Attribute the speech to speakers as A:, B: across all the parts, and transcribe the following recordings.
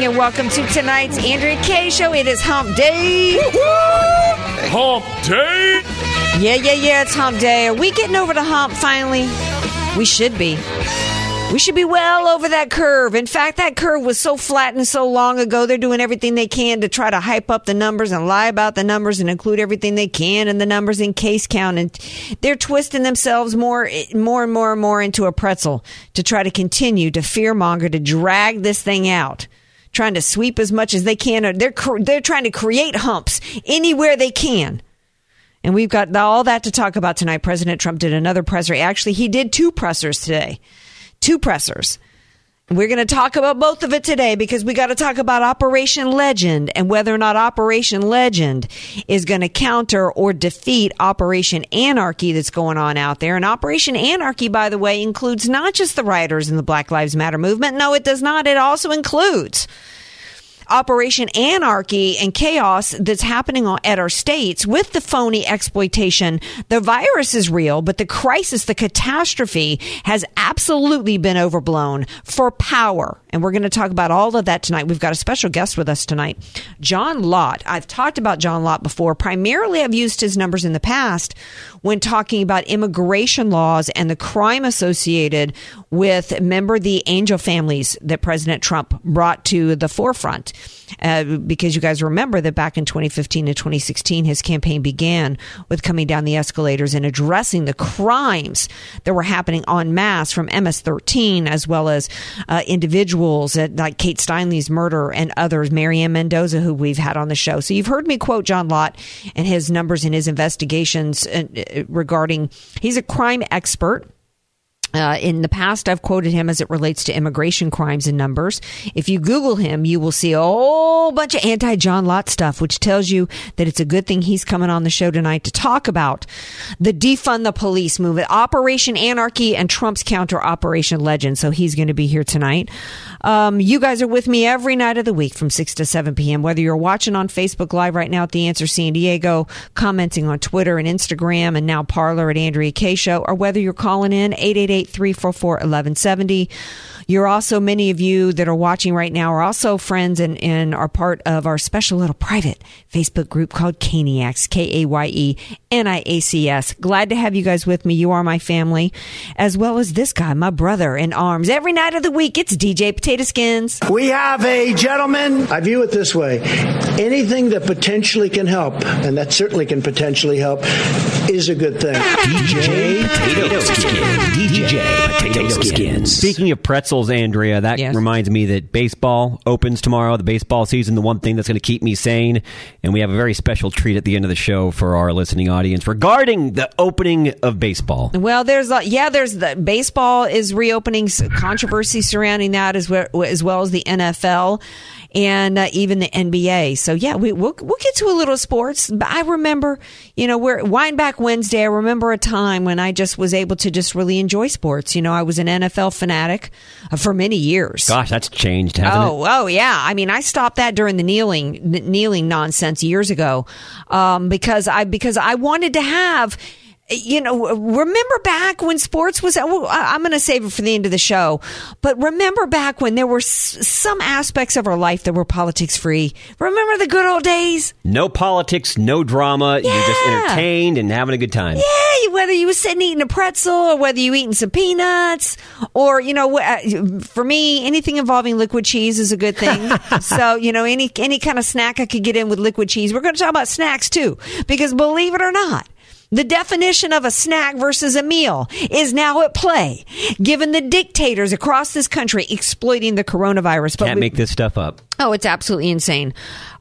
A: Evening and welcome to tonight's Andrea Kaye Show. It is Hump Day.
B: Hump Day.
A: Yeah, yeah, yeah, it's Hump Day. Are we getting over the hump finally? We should be. We should be well over that curve. In fact, that curve was so flattened so long ago. They're doing everything they can to try to hype up the numbers and lie about the numbers and include everything they can in the numbers in case count. And they're twisting themselves more, more and more and more into a pretzel to try to continue to fearmonger, to drag this thing out trying to sweep as much as they can. They're they're trying to create humps anywhere they can. And we've got all that to talk about tonight. President Trump did another presser. Actually, he did two pressers today. Two pressers. We're going to talk about both of it today because we got to talk about Operation Legend and whether or not Operation Legend is going to counter or defeat Operation Anarchy that's going on out there. And Operation Anarchy, by the way, includes not just the rioters in the Black Lives Matter movement. No, it does not. It also includes Operation Anarchy and chaos that's happening at our states with the phony exploitation. The virus is real, but the crisis, the catastrophe has absolutely been overblown for power. And we're going to talk about all of that tonight. We've got a special guest with us tonight, John Lott. I've talked about John Lott before. Primarily, I've used his numbers in the past when talking about immigration laws and the crime associated with, remember, the angel families that President Trump brought to the forefront. Uh, because you guys remember that back in 2015 and 2016, his campaign began with coming down the escalators and addressing the crimes that were happening en masse from MS-13, as well as uh, individuals at, like Kate Steinle's murder and others, Mary Ann Mendoza, who we've had on the show. So you've heard me quote John Lott and his numbers in his investigations uh, regarding. He's a crime expert. Uh, in the past, I've quoted him as it relates to immigration crimes and numbers. If you Google him, you will see a whole bunch of anti John Lott stuff, which tells you that it's a good thing he's coming on the show tonight to talk about the defund the police movement, Operation Anarchy, and Trump's counter Operation Legend. So he's going to be here tonight. Um, you guys are with me every night of the week from 6 to 7 p.m. Whether you're watching on Facebook Live right now at The Answer San Diego, commenting on Twitter and Instagram, and now Parler at Andrea Kaye Show, or whether you're calling in 888 344 1170. You're also, many of you that are watching right now are also friends and, and are part of our special little private Facebook group called Kayeniacs, K A Y E N I A C S. Glad to have you guys with me. You are my family, as well as this guy, my brother in arms. Every night of the week, it's DJ Potato Skins.
C: We have a gentleman. I view it this way anything that potentially can help, and that certainly can potentially help, is a good thing.
D: DJ Potato Skins. DJ Potato Skins.
E: Speaking of pretzels, Andrea, that
A: Yes.
E: reminds me that baseball opens tomorrow, the baseball season, the one thing that's going to keep me sane. And we have a very special treat at the end of the show for our listening audience regarding the opening of baseball.
A: Well, there's a, yeah, there's the baseball is reopening, controversy surrounding that as well as, well as the NFL and uh, even the NBA. So yeah, we we'll, we'll get to a little sports. But I remember, you know, we're wind back Wednesday. I remember a time when I just was able to just really enjoy sports. You know, I was an NFL fanatic uh, for many years.
E: Gosh, that's changed, hasn't
A: Oh, oh yeah. I mean, I stopped that during the kneeling kneeling nonsense years ago, um, because I because I wanted to have you know, remember back when sports was, I- I'm going to save it for the end of the show, but remember back when there were some aspects of our life that were politics free. Remember the good old days?
E: No politics, no drama. You're just entertained and having a good time.
A: Yeah, whether you were sitting eating a pretzel or whether you eating some peanuts or, you know, uh, for me, anything involving liquid cheese is a good thing. so, you know, any, any kind of snack I could get in with liquid cheese. We're going to talk about snacks too, because believe it or not, the definition of a snack versus a meal is now at play, given the dictators across this country exploiting the coronavirus. But
E: Can't
A: we-
E: make this stuff up.
A: Oh, it's absolutely insane.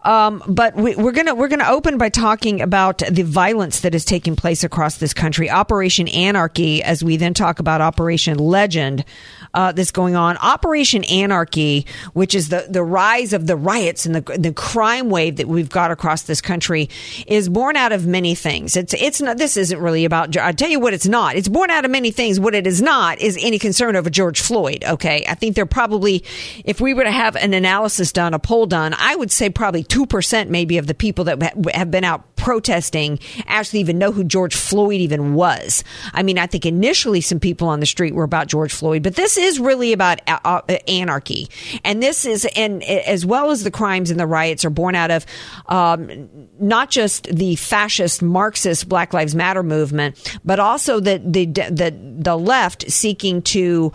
A: Um, but we, we're gonna we're gonna open by talking about the violence that is taking place across this country, Operation Anarchy, as we then talk about Operation Legend. Uh, that's going on. Operation Anarchy, which is the, the rise of the riots and the, the crime wave that we've got across this country, is born out of many things. It's it's not. This isn't really about. I tell you what, it's not. It's born out of many things. What it is not is any concern over George Floyd. Okay, I think they're probably, if we were to have an analysis done, a poll done, I would say probably two percent maybe of the people that have been out protesting actually even know who George Floyd even was. I mean, I think initially some people on the street were about George Floyd, but this is really about uh, uh, anarchy, and this is and as well as the crimes and the riots are born out of um, not just the fascist Marxist Black Lives Matter movement, but also the the the, the left seeking to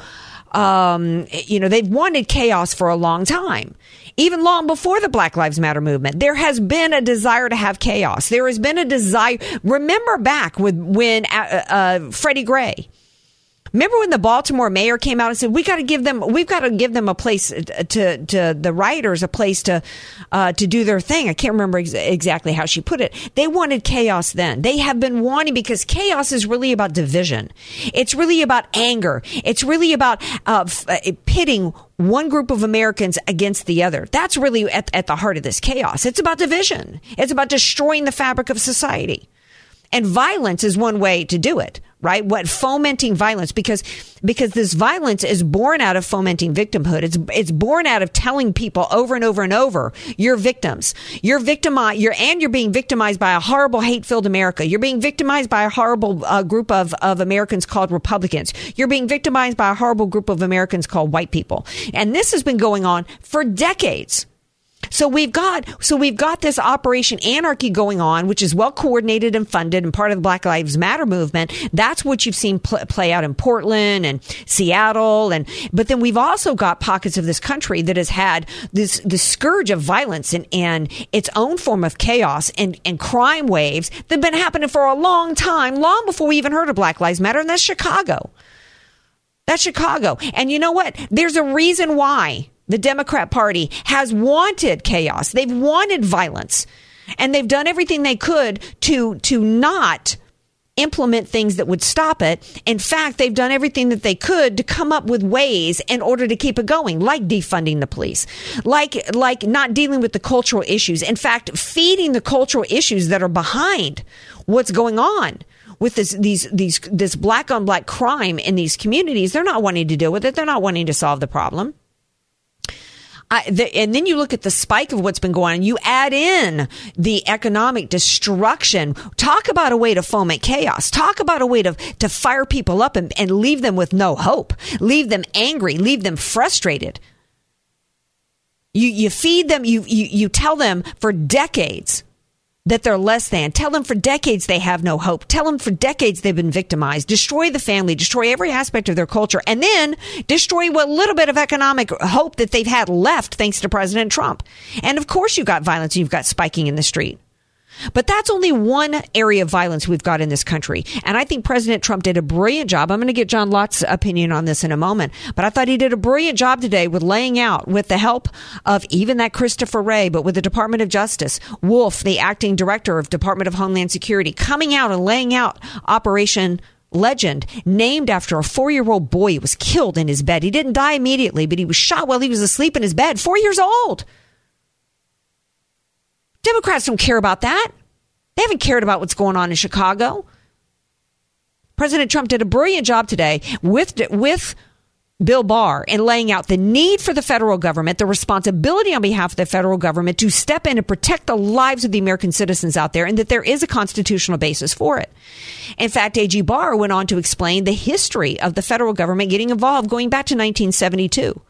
A: um, you know, they've wanted chaos for a long time. Even long before the Black Lives Matter movement, there has been a desire to have chaos. There has been a desire. Remember back with when uh, uh, Freddie Gray. Remember when the Baltimore mayor came out and said, "We got to give them, we've got to give them a place to to the rioters a place to uh, to do their thing." I can't remember ex- exactly how she put it. They wanted chaos then. They have been wanting because chaos is really about division. It's really about anger. It's really about uh, uh, pitting one group of Americans against the other. That's really at, at the heart of this chaos. It's about division. It's about destroying the fabric of society. And violence is one way to do it, right? What fomenting violence because because this violence is born out of fomenting victimhood. It's it's born out of telling people over and over and over, you're victims. You're victimized. You're and you're being victimized by a horrible, hate-filled America. You're being victimized by a horrible uh, group of of Americans called Republicans. You're being victimized by a horrible group of Americans called white people. And this has been going on for decades. So we've got so we've got this Operation Anarchy going on, which is well coordinated and funded and part of the Black Lives Matter movement. That's what you've seen pl- play out in Portland and Seattle, and but then we've also got pockets of this country that has had this the scourge of violence and, and its own form of chaos and, and crime waves that have been happening for a long time, long before we even heard of Black Lives Matter, and that's Chicago. That's Chicago. And you know what? There's a reason why the Democrat Party has wanted chaos. They've wanted violence. And they've done everything they could to to not implement things that would stop it. In fact, they've done everything that they could to come up with ways in order to keep it going, like defunding the police, like like not dealing with the cultural issues. In fact, feeding the cultural issues that are behind what's going on with this these these this black on black crime in these communities. They're not wanting to deal with it. They're not wanting to solve the problem. The, and then you look at the spike of what's been going on. You add in the economic destruction. Talk about a way to foment chaos. Talk about a way to, to fire people up and, and leave them with no hope. Leave them angry. Leave them frustrated. You, you feed them, you, you, you tell them for decades that they're less than. Tell them for decades they have no hope. Tell them for decades they've been victimized. Destroy the family, destroy every aspect of their culture, and then destroy what little bit of economic hope that they've had left thanks to President Trump. And of course, you've got violence, you've got spiking in the street. But that's only one area of violence we've got in this country. And I think President Trump did a brilliant job. I'm going to get John Lott's opinion on this in a moment. But I thought he did a brilliant job today with laying out, with the help of even that Christopher Wray, but with the Department of Justice, Wolf, the acting director of Department of Homeland Security, coming out and laying out Operation legend named after a four year old boy who was killed in his bed. He didn't die immediately, but he was shot while he was asleep in his bed, four years old. Democrats don't care about that. They haven't cared about what's going on in Chicago. President Trump did a brilliant job today with with Bill Barr in laying out the need for the federal government, the responsibility on behalf of the federal government to step in and protect the lives of the American citizens out there, and that there is a constitutional basis for it. In fact, A.G. Barr went on to explain the history of the federal government getting involved going back to 1972.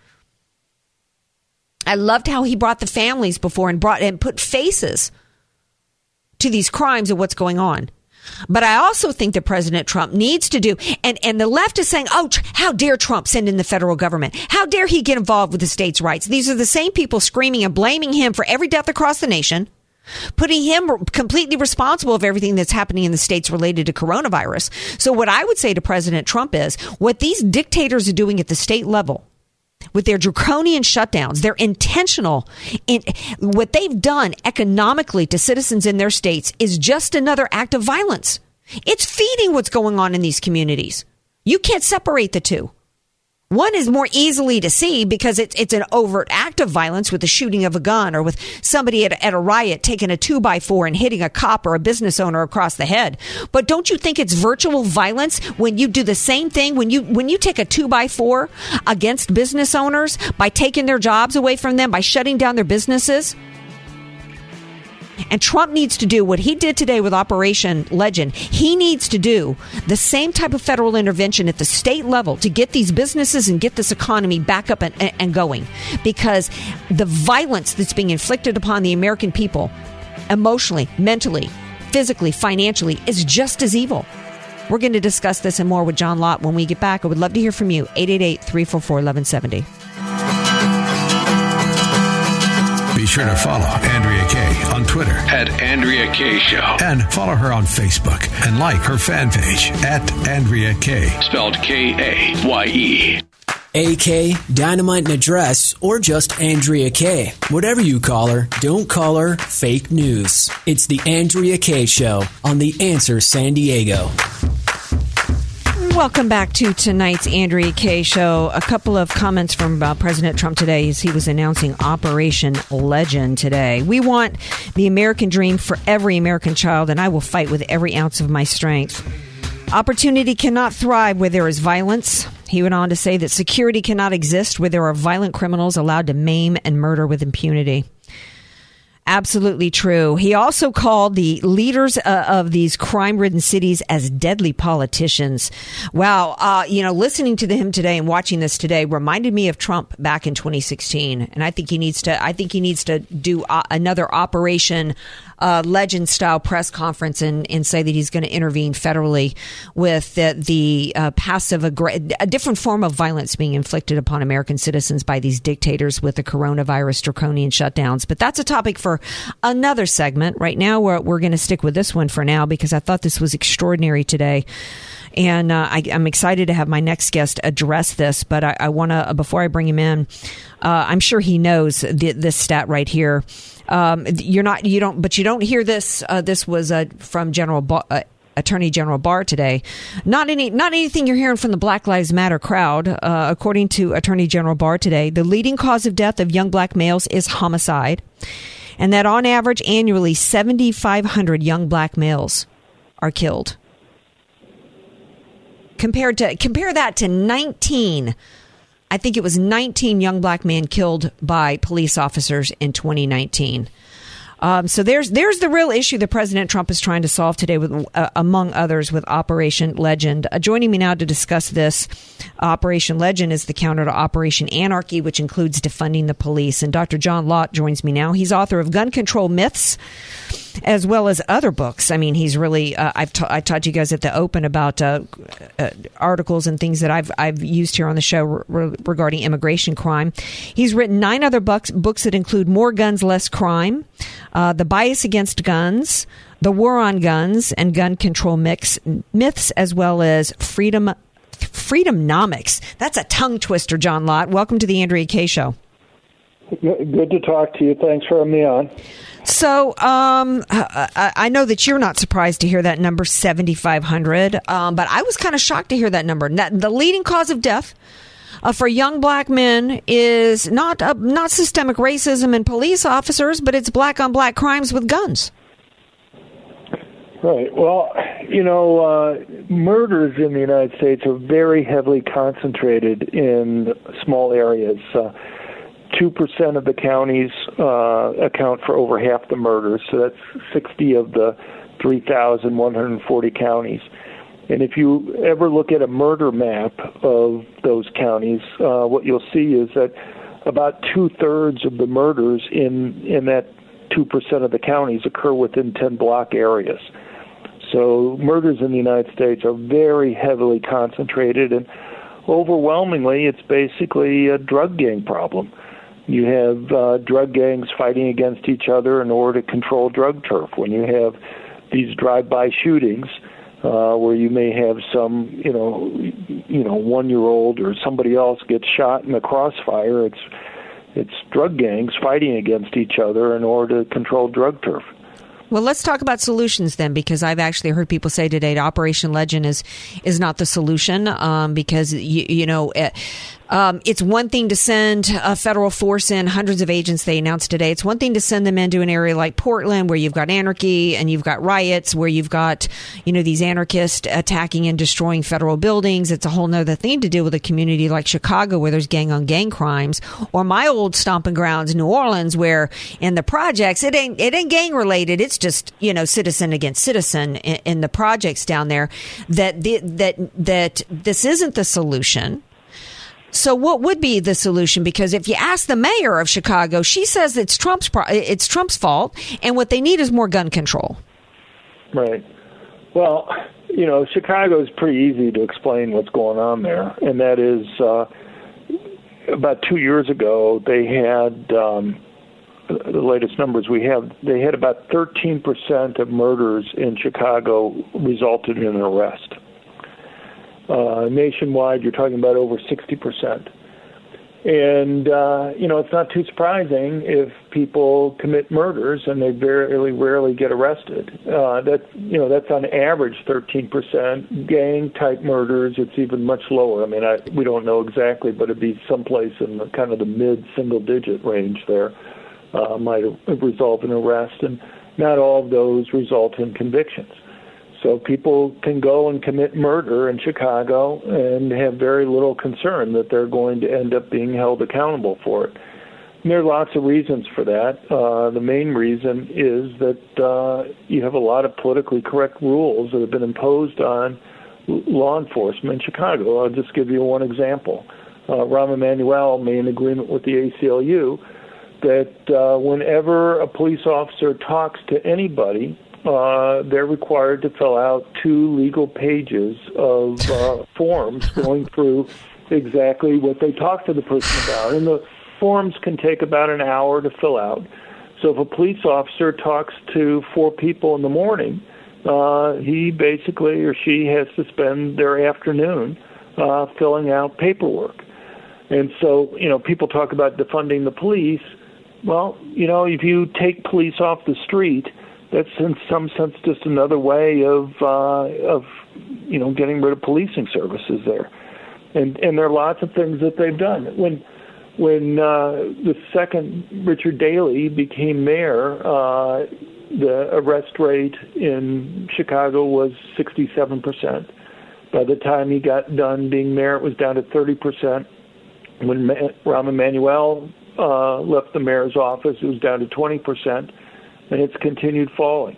A: I loved how he brought the families before and brought and put faces to these crimes and what's going on. But I also think that President Trump needs to do, and, and the left is saying, oh, how dare Trump send in the federal government? How dare he get involved with the states' rights? These are the same people screaming and blaming him for every death across the nation, putting him completely responsible of everything that's happening in the states related to coronavirus. So what I would say to President Trump is what these dictators are doing at the state level with their draconian shutdowns, they're intentional. In, what they've done economically to citizens in their states is just another act of violence. It's feeding what's going on in these communities. You can't separate the two. One is more easily to see because it's it's an overt act of violence with the shooting of a gun or with somebody at, at a riot taking a two by four and hitting a cop or a business owner across the head. But don't you think it's virtual violence when you do the same thing when you when you take a two by four against business owners by taking their jobs away from them by shutting down their businesses? And Trump needs to do what he did today with Operation Legend. He needs to do the same type of federal intervention at the state level to get these businesses and get this economy back up and, and going. Because the violence that's being inflicted upon the American people, emotionally, mentally, physically, financially, is just as evil. We're going to discuss this and more with John Lott when we get back. I would love to hear from you. 888 344 1170.
F: Be sure to follow Andrea Kaye on Twitter
G: at Andrea Kaye Show.
F: and follow her on Facebook and like her fan page at Andrea Kay.
G: Spelled K A Y E.
H: AK, Dynamite and Address, or just Andrea Kaye. Whatever you call her, don't call her fake news. It's the Andrea Kaye Show on The Answer San Diego.
A: Welcome back to tonight's Andrea Kaye show. A couple of comments from uh, President Trump today as he was announcing Operation Legend today. We want the American dream for every American child, and I will fight with every ounce of my strength. Opportunity cannot thrive where there is violence. He went on to say that security cannot exist where there are violent criminals allowed to maim and murder with impunity. Absolutely true. He also called the leaders uh, of these crime ridden cities as deadly politicians. Wow. Uh, you know, listening to him today and watching this today reminded me of Trump back in 2016. And I think he needs to, I think he needs to do uh, another operation uh, legend style press conference and, and say that he's going to intervene federally with the, the uh, passive, aggr- a different form of violence being inflicted upon American citizens by these dictators with the coronavirus draconian shutdowns. But that's a topic for another segment. Right now, we're, we're going to stick with this one for now because I thought this was extraordinary today. And uh, I, I'm excited to have my next guest address this, but I, I want to, before I bring him in, uh, I'm sure he knows the, this stat right here. Um, you're not, you don't, but you don't hear this. Uh, this was uh, from General uh, Attorney General Barr today. Not any, not anything you're hearing from the Black Lives Matter crowd. Uh, according to Attorney General Barr today, the leading cause of death of young black males is homicide, and that on average annually 7,500 young black males are killed. Compared to compare that to 19 I think it was 19 young black men killed by police officers in 2019. Um, so there's there's the real issue that President Trump is trying to solve today, with uh, among others, with Operation Legend. Uh, joining me now to discuss this, Operation Legend is the counter to Operation Anarchy, which includes defunding the police. And Dr. John Lott joins me now. He's author of Gun Control Myths, as well as other books. I mean, he's really uh, I've ta- I taught you guys at the open about uh, uh, articles and things that I've I've used here on the show re- regarding immigration crime. He's written nine other books books that include More Guns, Less Crime, uh, The Bias Against Guns, The War on Guns, and Gun Control Mix Myths, as well as Freedom Freedomnomics. That's a tongue twister, John Lott. Welcome to the Andrea Kaye Show.
I: Good to talk to you. Thanks for having me on.
A: So um, I I know that you're not surprised to hear that number 7,500, um, but I was kind of shocked to hear that number. The leading cause of death uh, for young black men is not uh, not systemic racism in police officers, but it's black on black crimes with guns.
I: Right. Well, you know, uh, murders in the United States are very heavily concentrated in small areas. Uh, Two percent of the counties uh, account for over half the murders, so that's 60 of the 3,140 counties. And if you ever look at a murder map of those counties, uh, what you'll see is that about two thirds of the murders in in that two percent of the counties occur within 10 block areas. So murders in the United States are very heavily concentrated, and overwhelmingly, it's basically a drug gang problem. You have uh, drug gangs fighting against each other in order to control drug turf. When you have these drive-by shootings, uh, where you may have some, you know, you know, one-year-old or somebody else gets shot in the crossfire, it's it's drug gangs fighting against each other in order to control drug turf.
A: Well, let's talk about solutions then, because I've actually heard people say today Operation Legend is is not the solution um, because you, you know. It, um, it's one thing to send a federal force in, hundreds of agents they announced today. It's one thing to send them into an area like Portland where you've got anarchy and you've got riots, where you've got, you know, these anarchists attacking and destroying federal buildings. It's a whole nother thing to deal with a community like Chicago where there's gang on gang crimes or my old stomping grounds, New Orleans, where in the projects, it ain't, it ain't gang related. It's just, you know, citizen against citizen in, in the projects down there that, the, that, that this isn't the solution. So, what would be the solution? Because if you ask the mayor of Chicago, she says it's Trump's pro- it's Trump's fault, and what they need is more gun control.
I: Right. Well, you know, Chicago is pretty easy to explain what's going on there, and that is uh, about two years ago they had um, the latest numbers we have. They had about 13 percent of murders in Chicago resulted in an arrest. Uh, nationwide, you're talking about over 60 percent. And uh, you know, it's not too surprising if people commit murders and they very rarely get arrested. Uh, that you know, that's on average 13%. Gang type murders, it's even much lower. I mean, I, we don't know exactly, but it'd be someplace in the kind of the mid single digit range there. Uh, might result in arrest, and not all of those result in convictions. So people can go and commit murder in Chicago and have very little concern that they're going to end up being held accountable for it. And there are lots of reasons for that. Uh, the main reason is that uh, you have a lot of politically correct rules that have been imposed on law enforcement in Chicago. I'll just give you one example. Uh, Rahm Emanuel made an agreement with the ACLU that uh, whenever a police officer talks to anybody uh, they're required to fill out two legal pages of uh, forms going through exactly what they talked to the person about. And the forms can take about an hour to fill out. So if a police officer talks to four people in the morning, uh, he basically or she has to spend their afternoon uh, filling out paperwork. And so, you know, people talk about defunding the police. Well, you know, if you take police off the street, that's in some sense just another way of uh, of you know getting rid of policing services there, and and there are lots of things that they've done. When when uh, the second Richard Daley became mayor, uh, the arrest rate in Chicago was 67 percent. By the time he got done being mayor, it was down to 30 percent. When Rahm Emanuel uh, left the mayor's office, it was down to 20 percent and it's continued falling.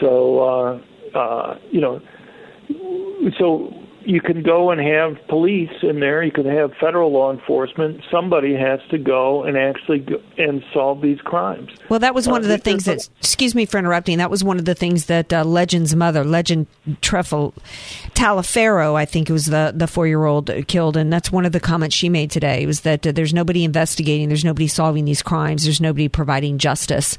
I: So, uh, uh, you know, so you can go and have police in there. You can have federal law enforcement. Somebody has to go and actually go and solve these crimes.
A: Well, that was one
I: Uh,
A: of the things that. Excuse me for interrupting. That was one of the things that uh, Legend's mother, Legend Treffel Taliferro, I think it was the the four year old killed, and that's one of the comments she made today was that uh, there's nobody investigating, there's nobody solving these crimes, there's nobody providing justice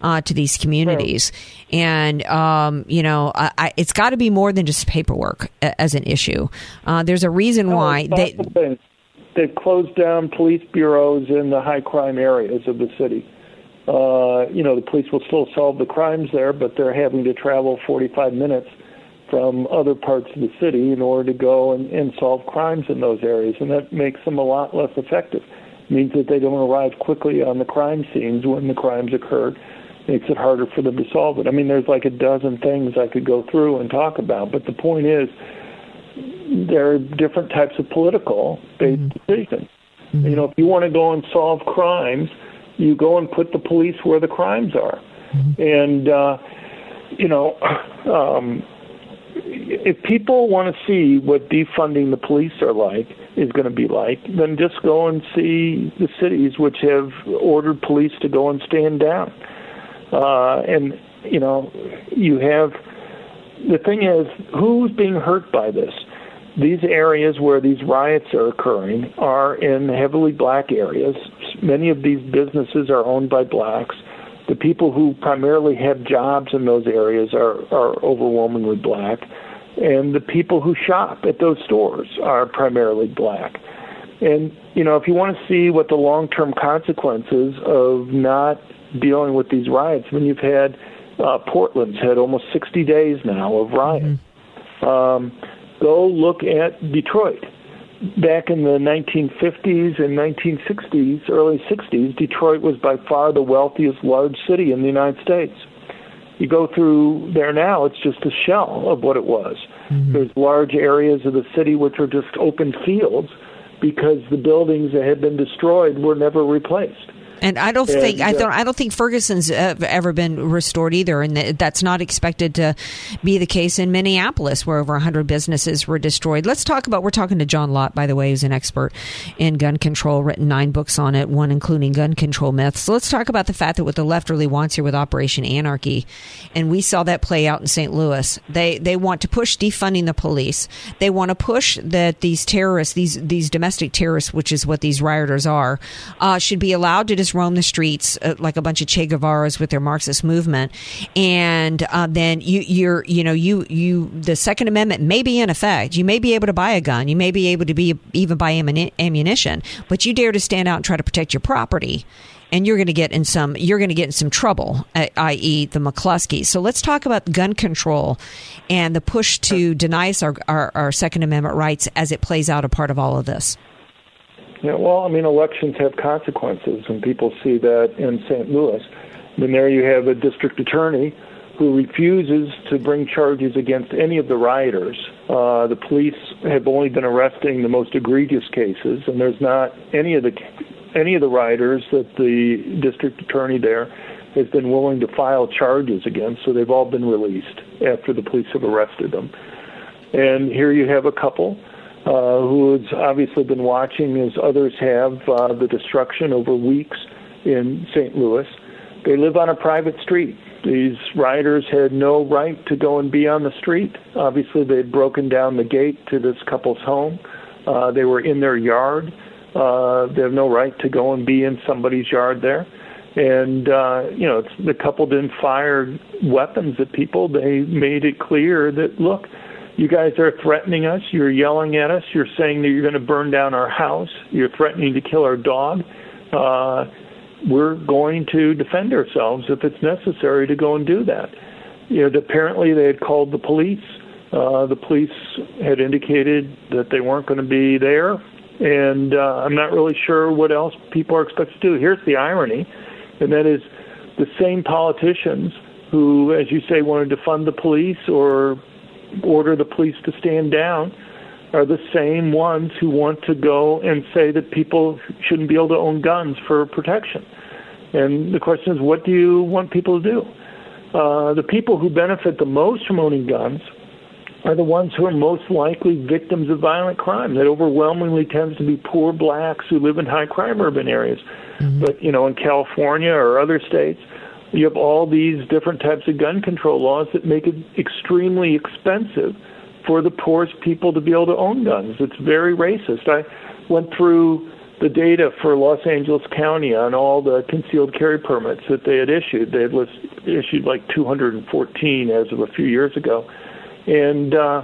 A: uh, to these communities, and um, you know, I, I, it's got to be more than just paperwork as an issue. Uh, there's a reason why they.
I: it's lots of things. They've closed down police bureaus in the high crime areas of the city. Uh, you know, the police will still solve the crimes there, but they're having to travel 45 minutes from other parts of the city in order to go and, and solve crimes in those areas, and that makes them a lot less effective. It means that they don't arrive quickly on the crime scenes when the crimes occurred, makes it harder for them to solve it. I mean, there's like a dozen things I could go through and talk about, but the point is, there are different types of political based decisions. You know, if you want to go and solve crimes, you go and put the police where the crimes are. And, uh, you know, um, if people want to see what defunding the police are like, is going to be like, then just go and see the cities which have ordered police to go and stand down. Uh, and, you know, you have the thing is, who's being hurt by this? These areas where these riots are occurring are in heavily black areas. Many of these businesses are owned by blacks. The people who primarily have jobs in those areas are, are overwhelmingly black. And the people who shop at those stores are primarily black. And, you know, if you want to see what the long term consequences of not dealing with these riots, I mean, you've had uh, Portland's had almost 60 days now of riots. Um, go look at Detroit. Back in the 1950s and 1960s, early 60s, Detroit was by far the wealthiest large city in the United States. You go through there now, it's just a shell of what it was. Mm-hmm. There's large areas of the city which are just open fields because the buildings that had been destroyed were never replaced.
A: And I don't
I: And,
A: think I don't I don't think Ferguson's uh, ever been restored either, and that's not expected to be the case in Minneapolis, where over 100 businesses were destroyed. Let's talk about. We're talking to John Lott, by the way, who's an expert in gun control, written nine books on it, one including gun control myths. So let's talk about the fact that what the left really wants here with Operation Anarchy, and we saw that play out in St. Louis. They they want to push defunding the police. They want to push that these terrorists, these these domestic terrorists, which is what these rioters are, uh, should be allowed to just roam the streets uh, like a bunch of Che Guevara's with their Marxist movement, and uh, then you you're you know you you the Second Amendment may be in effect. You may be able to buy a gun. You may be able to be even buy ammunition, but you dare to stand out and try to protect your property and you're going to get in some you're going to get in some trouble uh, i.e. the McCloskey. So let's talk about gun control and the push to deny us our, our, our second amendment rights as it plays out a part of all of this.
I: Yeah, well, I mean, elections have consequences, and people see that in St. Louis. Then there you have a district attorney who refuses to bring charges against any of the rioters. Uh, the police have only been arresting the most egregious cases, and there's not any of the any of the rioters that the district attorney there has been willing to file charges against. So they've all been released after the police have arrested them. And here you have a couple uh, who has obviously been watching, as others have, uh, the destruction over weeks in St. Louis. They live on a private street. These rioters had no right to go and be on the street. Obviously, they had broken down the gate to this couple's home. Uh, they were in their yard. Uh, they have no right to go and be in somebody's yard there. And uh, you know, it's, the couple didn't fire weapons at people. They made it clear that look, you guys are threatening us. You're yelling at us. You're saying that you're going to burn down our house. You're threatening to kill our dog. Uh, we're going to defend ourselves if it's necessary to go and do that. You know, apparently they had called the police. Uh, the police had indicated that they weren't going to be there, and uh, I'm not really sure what else people are expected to do. Here's the irony, and that is the same politicians who, as you say, wanted to fund the police or order the police to stand down are the same ones who want to go and say that people shouldn't be able to own guns for protection. And the question is, what do you want people to do? Uh, the people who benefit the most from owning guns are the ones who are most likely victims of violent crime. That overwhelmingly tends to be poor blacks who live in high crime urban areas. But you know, in California or other states, you have all these different types of gun control laws that make it extremely expensive for the poorest people to be able to own guns. It's very racist. I went through the data for Los Angeles County on all the concealed carry permits that they had issued. They had list, issued like 214 as of a few years ago, and uh,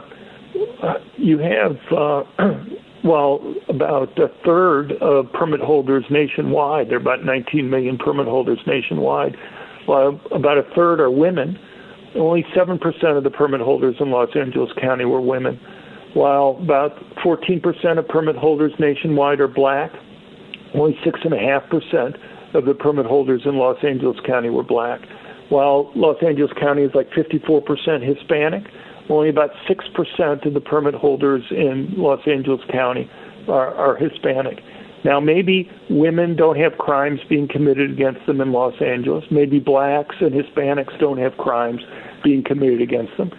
I: you have. Uh, well, about a third of permit holders nationwide. There are about 19 million permit holders nationwide. Well, about a third are women. Only 7% of the permit holders in Los Angeles County were women, while about 14% of permit holders nationwide are black. Only 6.5% of the permit holders in Los Angeles County were black. while Los Angeles County is like 54% Hispanic, only about 6% of the permit holders in Los Angeles County are, are Hispanic. Now, maybe women don't have crimes being committed against them in Los Angeles. Maybe blacks and Hispanics don't have crimes being committed against them.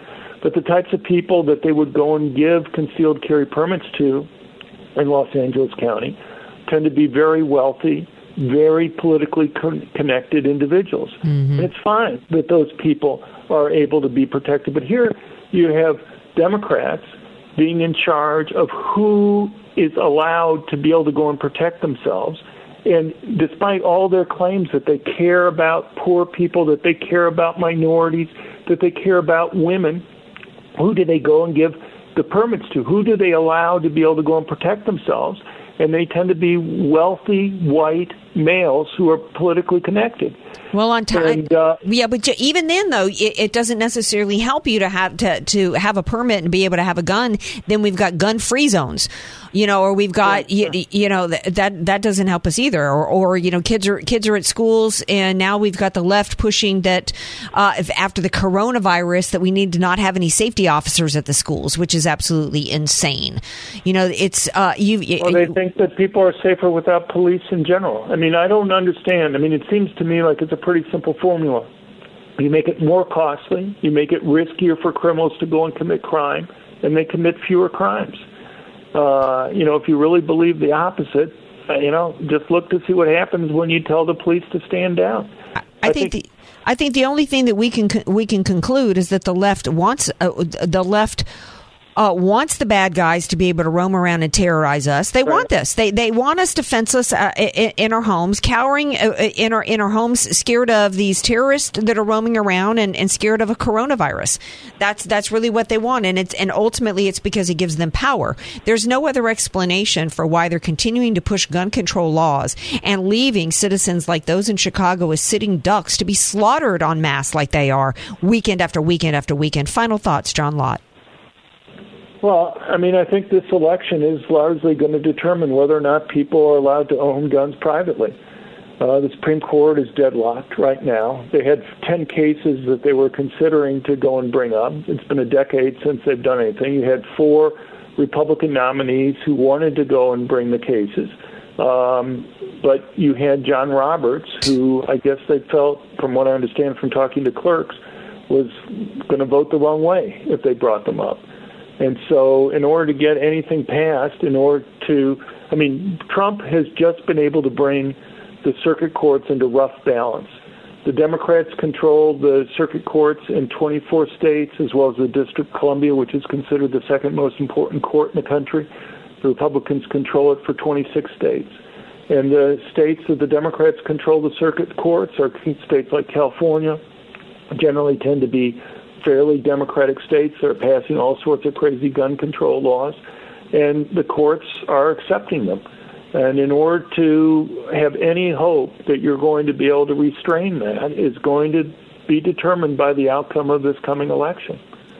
I: But the types of people that they would go and give concealed carry permits to in Los Angeles County tend to be very wealthy, very politically con- connected individuals. And it's fine that those people are able to be protected. But here you have Democrats being in charge of who is allowed to be able to go and protect themselves. And despite all their claims that they care about poor people, that they care about minorities, that they care about women, who do they go and give the permits to? Who do they allow to be able to go and protect themselves? And they tend to be wealthy white males who are politically connected.
A: Well, on time,
I: uh,
A: yeah, but even then, though, it, it doesn't necessarily help you to have to to have a permit and be able to have a gun. Then we've got gun free zones, you know, or we've got you, you know that, that that doesn't help us either. Or, or you know, kids are kids are at schools, and now we've got the left pushing that uh, if after the coronavirus that we need to not have any safety officers at the schools, which is absolutely insane. You know, it's uh, you.
I: Well, they think that people are safer without police in general. I mean, I don't understand. I mean, it seems to me like it's a pretty simple formula. You make it more costly, you make it riskier for criminals to go and commit crime, and they commit fewer crimes. Uh, you know, if you really believe the opposite, uh, you know, just look to see what happens when you tell the police to stand down.
A: I think the I think the only thing that we can we can conclude is that the left wants uh, the left. Uh, wants the bad guys to be able to roam around and terrorize us. They want this. They they want us defenseless uh, in, in our homes, cowering uh, in our in our homes, scared of these terrorists that are roaming around and, and scared of a coronavirus. That's that's really what they want, and it's and ultimately it's because it gives them power. There's no other explanation for why they're continuing to push gun control laws and leaving citizens like those in Chicago as sitting ducks to be slaughtered en masse like they are weekend after weekend after weekend. Final thoughts, John Lott.
I: Well, I mean, I think this election is largely going to determine whether or not people are allowed to own guns privately. Uh, the Supreme Court is deadlocked right now. They had 10 cases that they were considering to go and bring up. It's been a decade since they've done anything. You had four Republican nominees who wanted to go and bring the cases. Um, but you had John Roberts, who I guess they felt, from what I understand from talking to clerks, was going to vote the wrong way if they brought them up. And so, in order to get anything passed, in order to, I mean, Trump has just been able to bring the circuit courts into rough balance. The Democrats control the circuit courts in 24 states, as well as the District of Columbia, which is considered the second most important court in the country. The Republicans control it for 26 states. And the states that the Democrats control the circuit courts are states like California, generally tend to be fairly democratic states that are passing all sorts of crazy gun control laws, and the courts are accepting them. And in order to have any hope that you're going to be able to restrain that is going to be determined by the outcome of this coming election.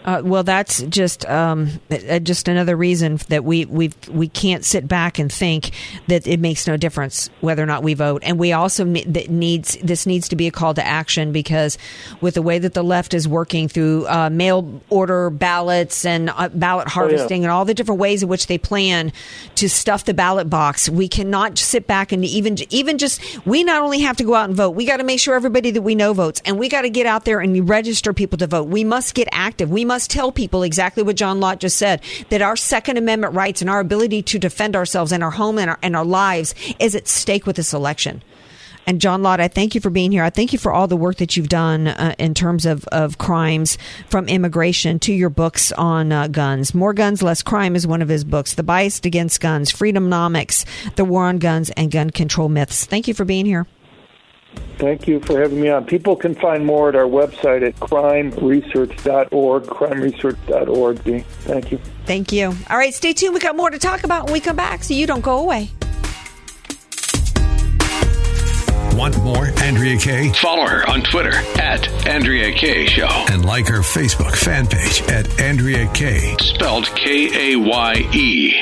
A: Uh, well, that's just um, uh, just another reason that we we we can't sit back and think that it makes no difference whether or not we vote. And we also that needs this needs to be a call to action because with the way that the left is working through uh, mail order ballots and uh, ballot harvesting and all the different ways in which they plan to stuff the ballot box, we cannot sit back and even even just we not only have to go out and vote, we got to make sure everybody that we know votes, and we got to get out there and register people to vote. We must get active. We must tell people exactly what John Lott just said that our Second Amendment rights and our ability to defend ourselves and our home and our, and our lives is at stake with this election. And John Lott, I thank you for being here. I thank you for all the work that you've done uh, in terms of, of crimes from immigration to your books on uh, guns. More Guns, Less Crime is one of his books. The Bias Against Guns, Freedomnomics, The War on Guns, and Gun Control Myths. Thank you for being here.
I: Thank you for having me on. People can find more at our website at crimeresearch.org, crimeresearch.org. Thank you.
A: Thank you. All right, stay tuned. We got more to talk about when we come back, so you don't go away.
F: Want more Andrea Kaye?
G: Follow her on Twitter at Andrea Kaye Show.
F: And like her Facebook fan page at Andrea Kaye.
G: Spelled K A Y E.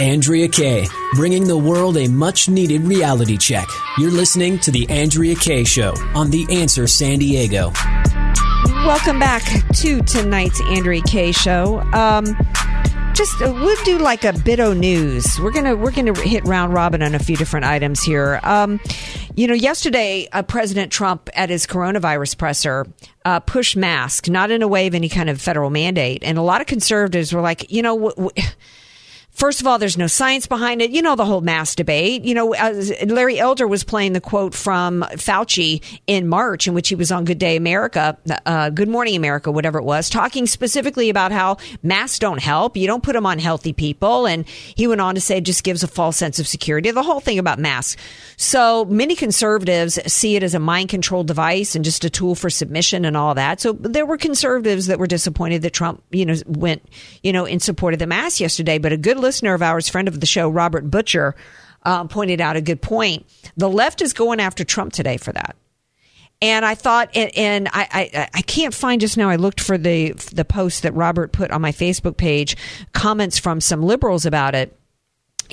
H: Andrea Kaye, bringing the world a much needed reality check. You're listening to The Andrea Kaye Show on The Answer San Diego.
A: Welcome back to tonight's Andrea Kaye show. Um, just uh, we'll do like a bit of news. We're gonna we're gonna hit round robin on a few different items here. Um, you know, yesterday uh, President Trump at his coronavirus presser uh, pushed mask, not in a way of any kind of federal mandate, and a lot of conservatives were like, you know. W- First of all, there's no science behind it. You know the whole mask debate. You know, Larry Elder was playing the quote from Fauci in March, in which he was on Good Day America, uh, Good Morning America, whatever it was, talking specifically about how masks don't help. You don't put them on healthy people. And he went on to say it just gives a false sense of security. The whole thing about masks. So many conservatives see it as a mind control device and just a tool for submission and all that. So there were conservatives that were disappointed that Trump, you know, went, you know, in support of the mask yesterday. But a good listener of ours, friend of the show, Robert Butcher, uh, pointed out a good point. The left is going after Trump today for that. And I thought, and, and I, I, I can't find just now. I looked for the the post that Robert put on my Facebook page, comments from some liberals about it.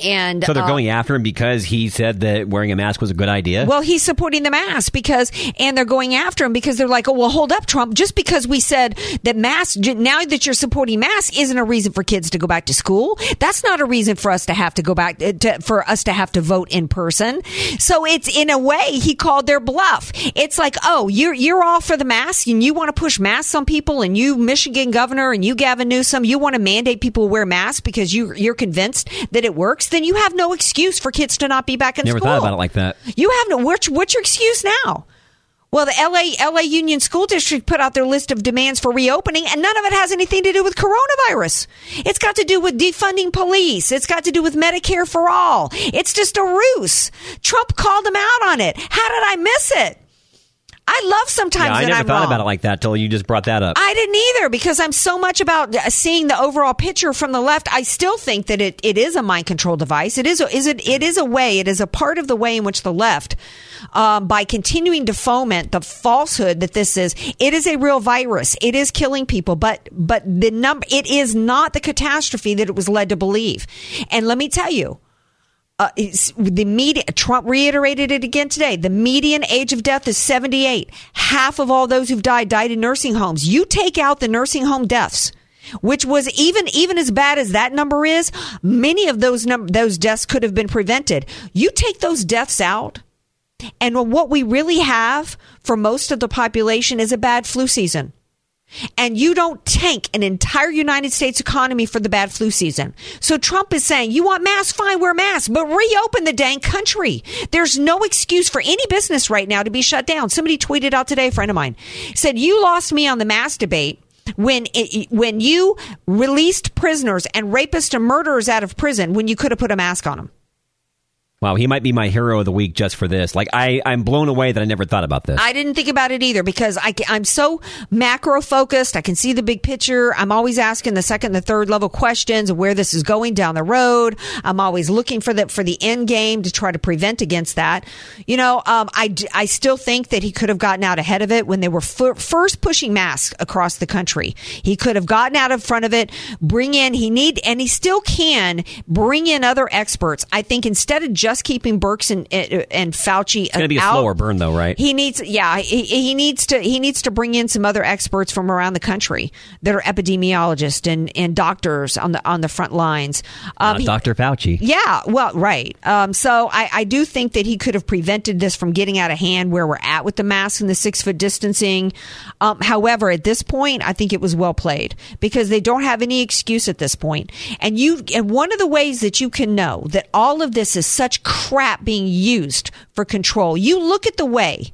A: And
E: So they're
A: uh,
E: going after him because he said that wearing a mask was a good idea.
A: Well, he's supporting the mask because, and they're going after him because they're like, oh, well, hold up, Trump. Just because we said that mask, now that you're supporting mask, isn't a reason for kids to go back to school. That's not a reason for us to have to go back uh, to, for us to have to vote in person. So it's in a way he called their bluff. It's like, oh, you're you're all for the mask and you want to push masks on people, and you Michigan governor and you Gavin Newsom, you want to mandate people wear masks because you you're convinced that it works. Then you have no excuse for kids to not be back in
E: Never
A: school.
E: thought about it like that.
A: You have no. What's, what's your excuse now? Well, the LA LA Union School District put out their list of demands for reopening, and none of it has anything to do with coronavirus. It's got to do with defunding police. It's got to do with Medicare for all. It's just a ruse. Trump called them out on it. How did I miss it? I love sometimes
E: yeah, I never
A: I'm
E: thought
A: wrong.
E: about it like that till you just brought that up.
A: I didn't either because I'm so much about uh, seeing the overall picture from the left. I still think that it, it is a mind control device. It is a, is it it is a way. It is a part of the way in which the left, um, by continuing to foment the falsehood that this is, it is a real virus. It is killing people, but but the number it is not the catastrophe that it was led to believe. And let me tell you. Uh, the media, Trump reiterated it again today. The median age of death is 78. Half of all those who've died died in nursing homes. You take out the nursing home deaths, which was even even as bad as that number is. Many of those num- those deaths could have been prevented. You take those deaths out, and what we really have for most of the population is a bad flu season and you don't tank an entire United States economy for the bad flu season. So Trump is saying, you want masks? Fine, wear masks, but reopen the dang country. There's no excuse for any business right now to be shut down. Somebody tweeted out today, a friend of mine said, you lost me on the mask debate. When it, when you released prisoners and rapists and murderers out of prison, when you could have put a mask on them,
E: Wow, he might be my hero of the week just for this. Like I, I'm blown away that I never thought about this.
A: I didn't think about it either because I, I'm so macro focused. I can see the big picture. I'm always asking the second, and the third level questions of where this is going down the road. I'm always looking for the for the end game to try to prevent against that. You know, um, I I still think that he could have gotten out ahead of it when they were f- first pushing masks across the country. He could have gotten out in front of it, bring in he need and he still can bring in other experts. I think instead of just keeping Birx and and Fauci
E: it's going to be a
A: out,
E: slower burn, though, right?
A: he needs, yeah, he, he needs to he needs to bring in some other experts from around the country that are epidemiologists and, and doctors on the on the front lines. Um,
E: Not
A: he-
E: Dr. Fauci.
A: yeah, well, right. Um, so I, I do think that he could have prevented this from getting out of hand where we're at with the mask and the six foot distancing. Um, however, at this point, I think it was well played because they don't have any excuse at this point. And you, and one of the ways that you can know that all of this is such crap being used for control, you look at the way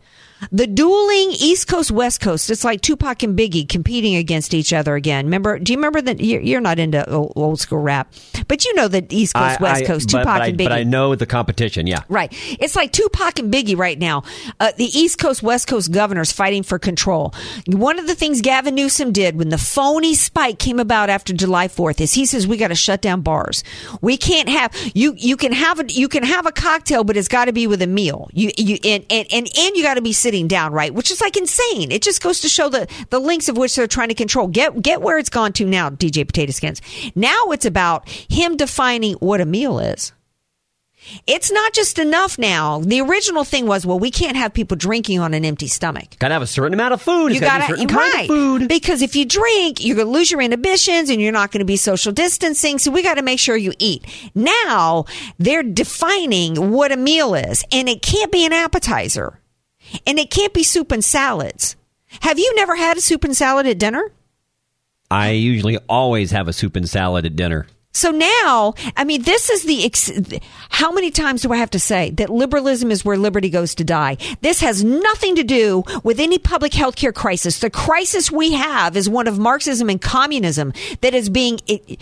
A: the dueling East Coast West Coast. It's like Tupac and Biggie competing against each other again. Remember? Do you remember that? You're you're not into old, school rap, but you know that East Coast
E: I-
A: West
E: I-
A: Coast
E: but,
A: Tupac
E: but I,
A: and Biggie.
E: but I know the competition. Yeah.
A: Right. It's like Tupac and Biggie right now. Uh, the East Coast, West Coast governors fighting for control. One of the things Gavin Newsom did when the phony spike came about after July 4th is he says we got to shut down bars. We can't have you. You can have a you can have a cocktail, but it's got to be with a meal. You you and and and, and you got to be sitting down, right? Which is like insane. It just goes to show the the links of which they're trying to control. Get get where it's gone to now, DJ Potato Skins. Now it's about him defining what a meal is. It's not just enough now. The original thing was, well, we can't have people drinking on an empty stomach.
E: Gotta have a certain amount of food.
A: You got to
E: certain kind
A: right
E: of food.
A: because if you drink, you're going to lose your inhibitions, and you're not going to be social distancing. So we got to make sure you eat. Now they're defining what a meal is, and it can't be an appetizer, and it can't be soup and salads. Have you never had a soup and salad at dinner?
E: I usually always have a soup and salad at dinner.
A: So now, I mean, this is the. Ex- how many times do I have to say that liberalism is where liberty goes to die? This has nothing to do with any public health care crisis. The crisis we have is one of Marxism and communism that is being. It,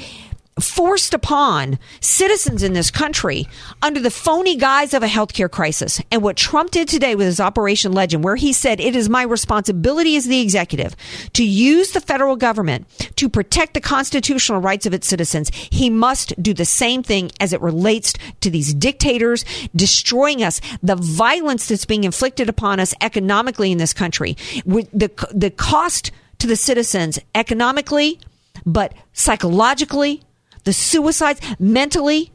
A: forced upon citizens in this country under the phony guise of a healthcare crisis. And what Trump did today with his Operation Legend, where he said, it is my responsibility as the executive to use the federal government to protect the constitutional rights of its citizens. He must do the same thing as it relates to these dictators destroying us, the violence that's being inflicted upon us economically in this country, the, the cost to the citizens economically, but psychologically, the suicides mentally,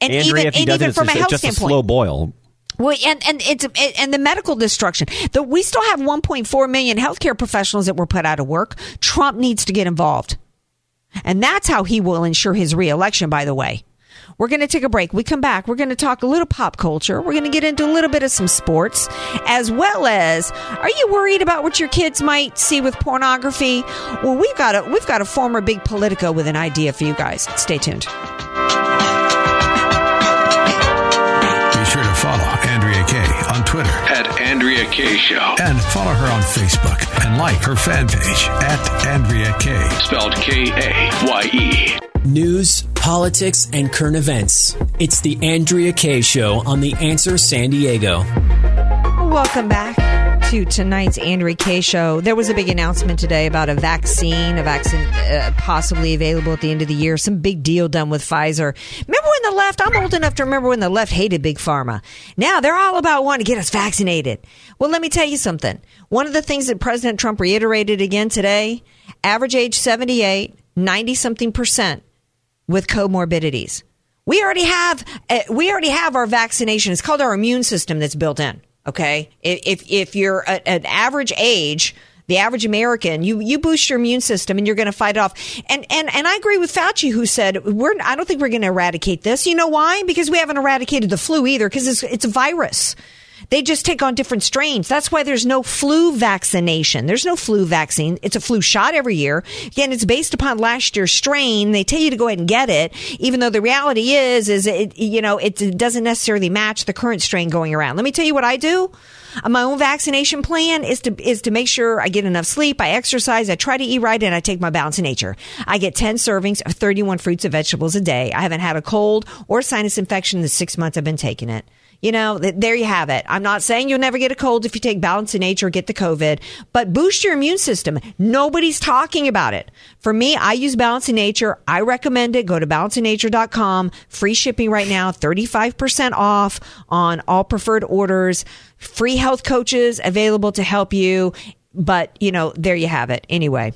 A: and
E: Andrea,
A: even and even from a health
E: just a
A: standpoint.
E: slow boil.
A: Well, and and it's and the medical destruction. The, we still have 1.4 million healthcare professionals that were put out of work. Trump needs to get involved, and that's how he will ensure his reelection. By the way, we're going to take a break. We come back. We're going to talk a little pop culture. We're going to get into a little bit of some sports, as well as Are you worried about what your kids might see with pornography? Well, we've got a we've got a former big Politico with an idea for you guys. Stay tuned.
F: Be sure to follow Andrea Kaye on Twitter
G: At Andrea Kaye Show.
F: and follow her on Facebook and like her fan page at Andrea Kaye.
G: Spelled K A Y E.
H: News, politics, and current events. It's the Andrea Kaye Show on The Answer San Diego.
A: Welcome back to tonight's Andrea Kaye show. There was a big announcement today about a vaccine, a vaccine uh, possibly available at the end of the year. Some big deal done with Pfizer. Remember when the left? I'm old enough to remember when the left hated big pharma. Now they're all about wanting to get us vaccinated. Well, let me tell you something. One of the things that President Trump reiterated again today: average age 78, 90 something percent with comorbidities. We already have uh, we already have our vaccination. It's called our immune system that's built in. Okay, if if you're at an average age, the average American, you you boost your immune system and you're going to fight it off. And and and I agree with Fauci who said we're I don't think we're going to eradicate this. You know why? Because we haven't eradicated the flu either. Because it's it's a virus. They just take on different strains. That's why there's no flu vaccination. There's no flu vaccine. It's a flu shot every year. Again, it's based upon last year's strain. They tell you to go ahead and get it, even though the reality is, is it, you know, it doesn't necessarily match the current strain going around. Let me tell you what I do. Uh, My own vaccination plan is to is to make sure I get enough sleep, I exercise, I try to eat right, and I take my balance in nature. I get ten servings of thirty one fruits and vegetables a day. I haven't had a cold or sinus infection in the six months I've been taking it. You know, th- there you have it. I'm not saying you'll never get a cold if you take balance in nature or get the COVID, but boost your immune system. Nobody's talking about it. For me, I use balance in nature. I recommend it. Go to balanceinnature.com. Free shipping right now, 35% off on all preferred orders. Free health coaches available to help you. But, you know, there you have it. Anyway.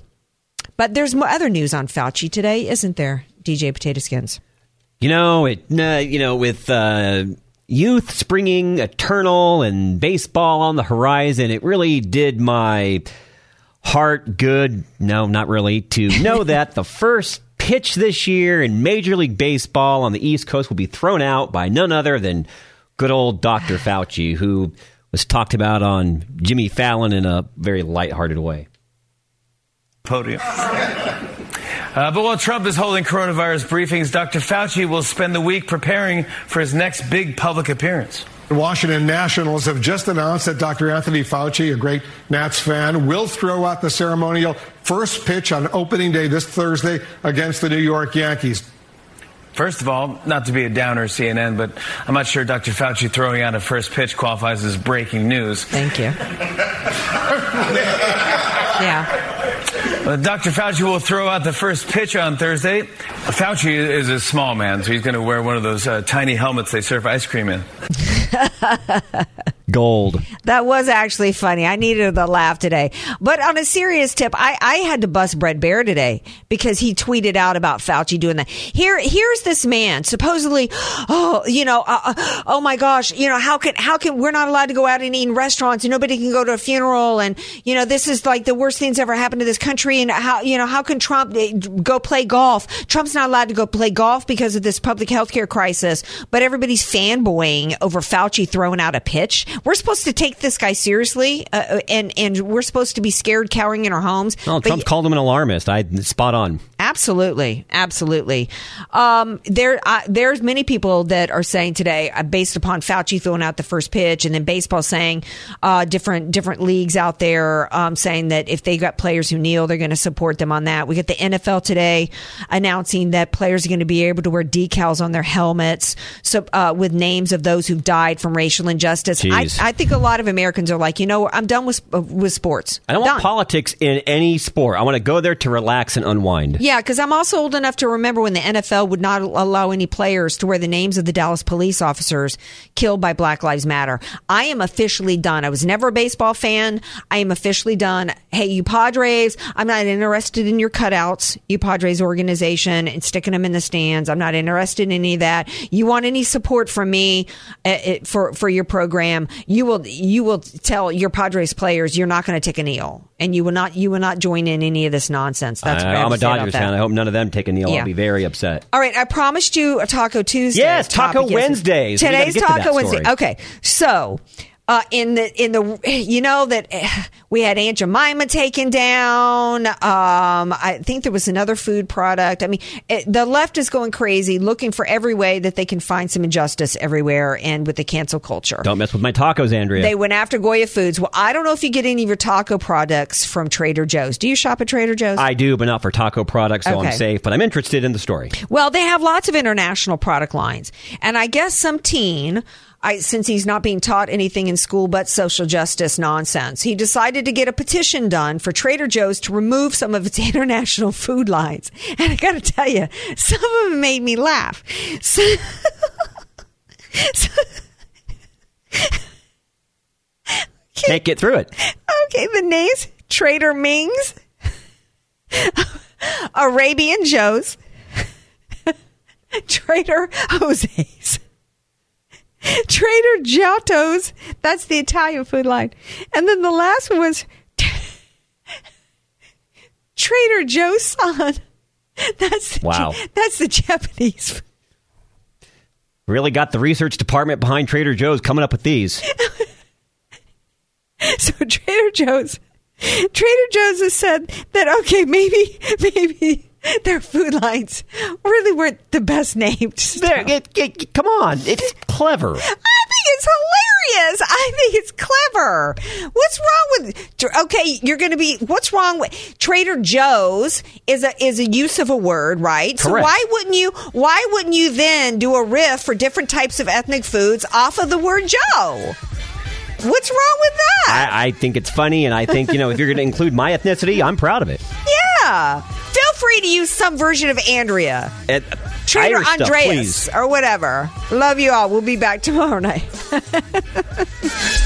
A: But there's more other news on Fauci today, isn't there, DJ Potato Skins?
E: You know, it. Uh, you know, with uh, youth springing eternal and baseball on the horizon, it really did my heart good. No, not really. To know that the first pitch this year in Major League Baseball on the East Coast will be thrown out by none other than good old Dr. Fauci, who was talked about on Jimmy Fallon in a very lighthearted way.
J: podium. Uh, but while Trump is holding coronavirus briefings, Dr. Fauci will spend the week preparing for his next big public appearance.
K: The Washington Nationals have just announced that Dr. Anthony Fauci, a great Nats fan, will throw out the ceremonial first pitch on opening day this Thursday against the New York Yankees.
J: First of all, not to be a downer, CNN, but I'm not sure Dr. Fauci throwing out a first pitch qualifies as breaking news.
A: Thank you. yeah.
J: Uh, Dr. Fauci will throw out the first pitch on Thursday. Fauci is a small man, so he's going to wear one of those uh, tiny helmets they serve ice cream in.
E: Gold.
A: That was actually funny. I needed the laugh today. But on a serious tip, I, I had to bust Bret Baier today because he tweeted out about Fauci doing that. Here, here's this man supposedly, oh, you know, uh, uh, oh my gosh, you know, how can, how can, we're not allowed to go out and eat in restaurants and nobody can go to a funeral. And, you know, this is like the worst things ever happened to this country. And how, you know, how can Trump eh, go play golf? Trump's not allowed to go play golf because of this public health care crisis, but everybody's fanboying over Fauci throwing out a pitch. We're supposed to take this guy seriously, uh, and and we're supposed to be scared, cowering in our homes.
E: Trump called him an alarmist. I spot on.
A: Absolutely, absolutely. Um, there, uh, there's many people that are saying today, uh, based upon Fauci throwing out the first pitch, and then baseball saying uh, different different leagues out there um, saying that if they got players who kneel, they're going to support them on that. We get the NFL today announcing that players are going to be able to wear decals on their helmets, so uh, with names of those who've died from racial injustice. I,
E: Jeez.
A: I think a lot of Americans are like, you know, I'm done with uh, with sports.
E: I don't
A: Done.
E: want politics in any sport. I want to go there to relax and unwind.
A: Yeah, because I'm also old enough to remember when the NFL would not allow any players to wear the names of the Dallas police officers killed by Black Lives Matter. I am officially done. I was never a baseball fan. I am officially done. Hey, you Padres, I'm not interested in your cutouts, you Padres organization, and sticking them in the stands. I'm not interested in any of that. You want any support from me uh, for for your program? You will you will tell your Padres players you're not going to take a kneel, and you will not you will not join in any of this nonsense. That's I, I'm
E: a Dodgers fan. I hope none of them take a kneel.
A: Yeah.
E: I'll be very upset.
A: All right, I promised you a Taco Tuesday.
E: Yes, Taco. Wednesdays.
A: Today's
E: get to
A: Taco Wednesday. Okay, so uh, in the in the you know that we had Aunt Jemima taken down. Um, I think there was another food product. I mean, it, the left is going crazy, looking for every way that they can find some injustice everywhere, and with the cancel culture.
E: Don't mess with my tacos, Andrea.
A: They went after Goya Foods. Well, I don't know if you get any of your taco products from Trader Joe's. Do you shop at Trader Joe's?
E: I do, but not for taco products, so
A: Okay.
E: I'm safe. But I'm interested in the story.
A: Well, they have lots of international product lines. And I guess some teen, I, since he's not being taught anything in school but social justice nonsense, he decided to get a petition done for Trader Joe's to remove some of its international food lines. And I got to tell you, some of them made me laugh. So,
E: Can't get through it.
A: okay, the names Trader Ming's, Arabian Joe's, Trader Jose's, Trader Giotto's. That's the Italian food line. And then the last one was Trader Joe-San. That's the,
E: Wow.
A: That's the Japanese.
E: Really got the research department behind Trader Joe's coming up with these.
A: So Trader Joe's, Trader Joe's has said that okay, maybe maybe their food lines really weren't the best named.
E: There, it, it, come on, it's clever.
A: I think it's hilarious. I think it's clever. What's wrong with okay? You're going to be. What's wrong with Trader Joe's? Is a is a use of a word, right? So
E: Correct.
A: why wouldn't you? Why wouldn't you then do a riff for different types of ethnic foods off of the word Joe? What's wrong with that?
E: I, I think it's funny, and I think you know if you're going to include my ethnicity, I'm proud of it.
A: Yeah. Feel free to use some version of Andrea.
E: And,
A: Trader
E: Irish
A: Andreas
E: please.
A: or whatever. Love you all. We'll be back tomorrow night.